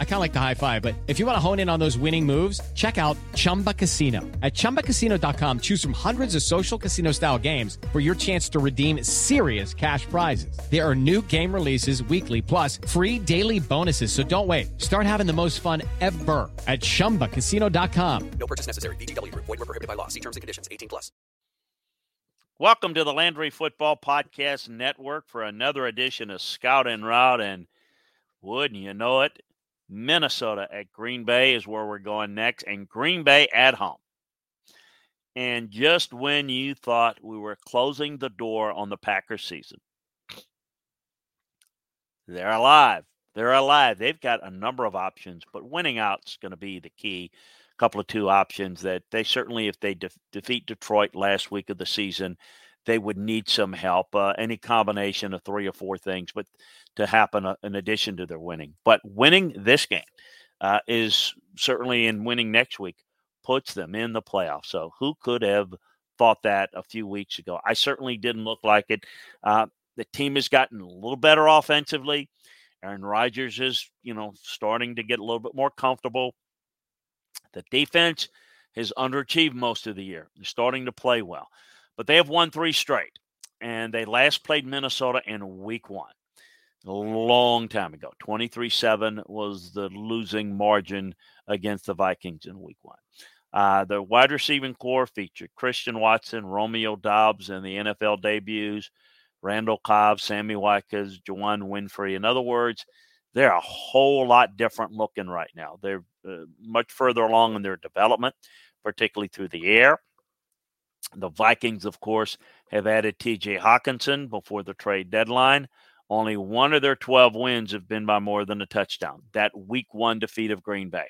I kind of like the high five, but if you want to hone in on those winning moves, check out Chumba Casino. At ChumbaCasino.com, choose from hundreds of social casino style games for your chance to redeem serious cash prizes. There are new game releases weekly, plus free daily bonuses. So don't wait. Start having the most fun ever at ChumbaCasino.com. No purchase necessary. VGW. Void were prohibited by law. See terms and conditions. 18 plus. Welcome to the Landry Football Podcast Network for another edition of Scout and Route. And wouldn't you know it, Minnesota at Green Bay is where we're going next, and Green Bay at home. And just when you thought we were closing the door on the Packers season, they're alive. They're alive. They've got a number of options, but winning out is going to be the key A couple of two options that they certainly, if they de- defeat Detroit last week of the season, they would need some help. Uh, any combination of three or four things, but to happen uh, in addition to their winning. But winning this game uh, is certainly in winning next week puts them in the playoffs. So who could have thought that a few weeks ago? I certainly didn't look like it. Uh, the team has gotten a little better offensively. Aaron Rodgers is, you know, starting to get a little bit more comfortable. The defense has underachieved most of the year. They're starting to play well, but they have won three straight, and they last played Minnesota in week one a long time ago. 23 7 was the losing margin against the Vikings in week one. Uh, the wide receiving core featured Christian Watson, Romeo Doubs, and the NFL debuts, Randall Cobb, Sammy Watkins, Juwann Winfree. In other words, they're a whole lot different looking right now. They're uh, much further along in their development, particularly through the air. The Vikings, of course, have added TJ Hockenson before the trade deadline. Only one of their 12 wins have been by more than a touchdown. That week one defeat of Green Bay.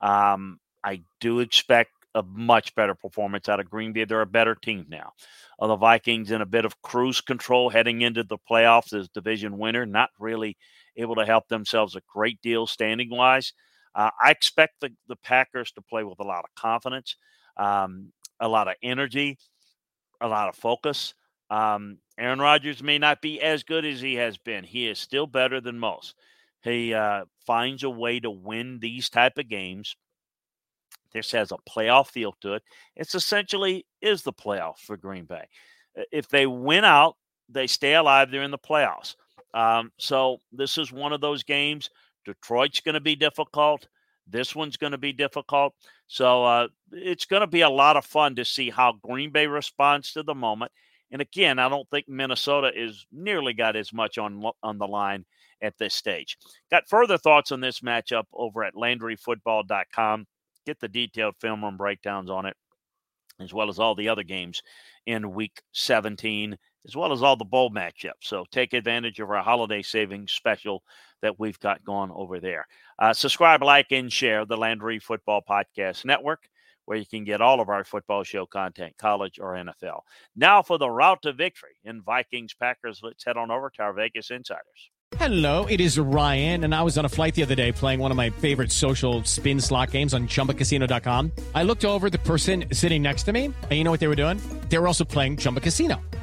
Um, I do expect a much better performance out of Green Bay. They're a better team now. Uh, the Vikings in a bit of cruise control heading into the playoffs as division winner, not really able to help themselves a great deal standing wise. Uh, I expect the, the Packers to play with a lot of confidence, um, a lot of energy, a lot of focus. Um, Aaron Rodgers may not be as good as he has been. He is still better than most. He uh, finds a way to win these type of games. This has a playoff feel to it. It's essentially is the playoff for Green Bay. If they win out, they stay alive. They're in the playoffs. Um, so this is one of those games. Detroit's going to be difficult. This one's going to be difficult. So uh, it's going to be a lot of fun to see how Green Bay responds to the moment. And again, I don't think Minnesota is nearly got as much on on the line at this stage. Got further thoughts on this matchup over at LandryFootball.com. Get the detailed film and breakdowns on it, as well as all the other games in Week 17 as well as all the bowl matchups. So take advantage of our holiday savings special that we've got going over there. Uh, subscribe, like, and share the Landry Football Podcast Network, where you can get all of our football show content, college or NFL. Now for the route to victory in Vikings Packers. Let's head on over to our Vegas Insiders. Hello, it is Ryan, and I was on a flight the other day playing one of my favorite social spin slot games on chumbacasino.com. I looked over the person sitting next to me, and you know what they were doing? They were also playing Chumba Casino.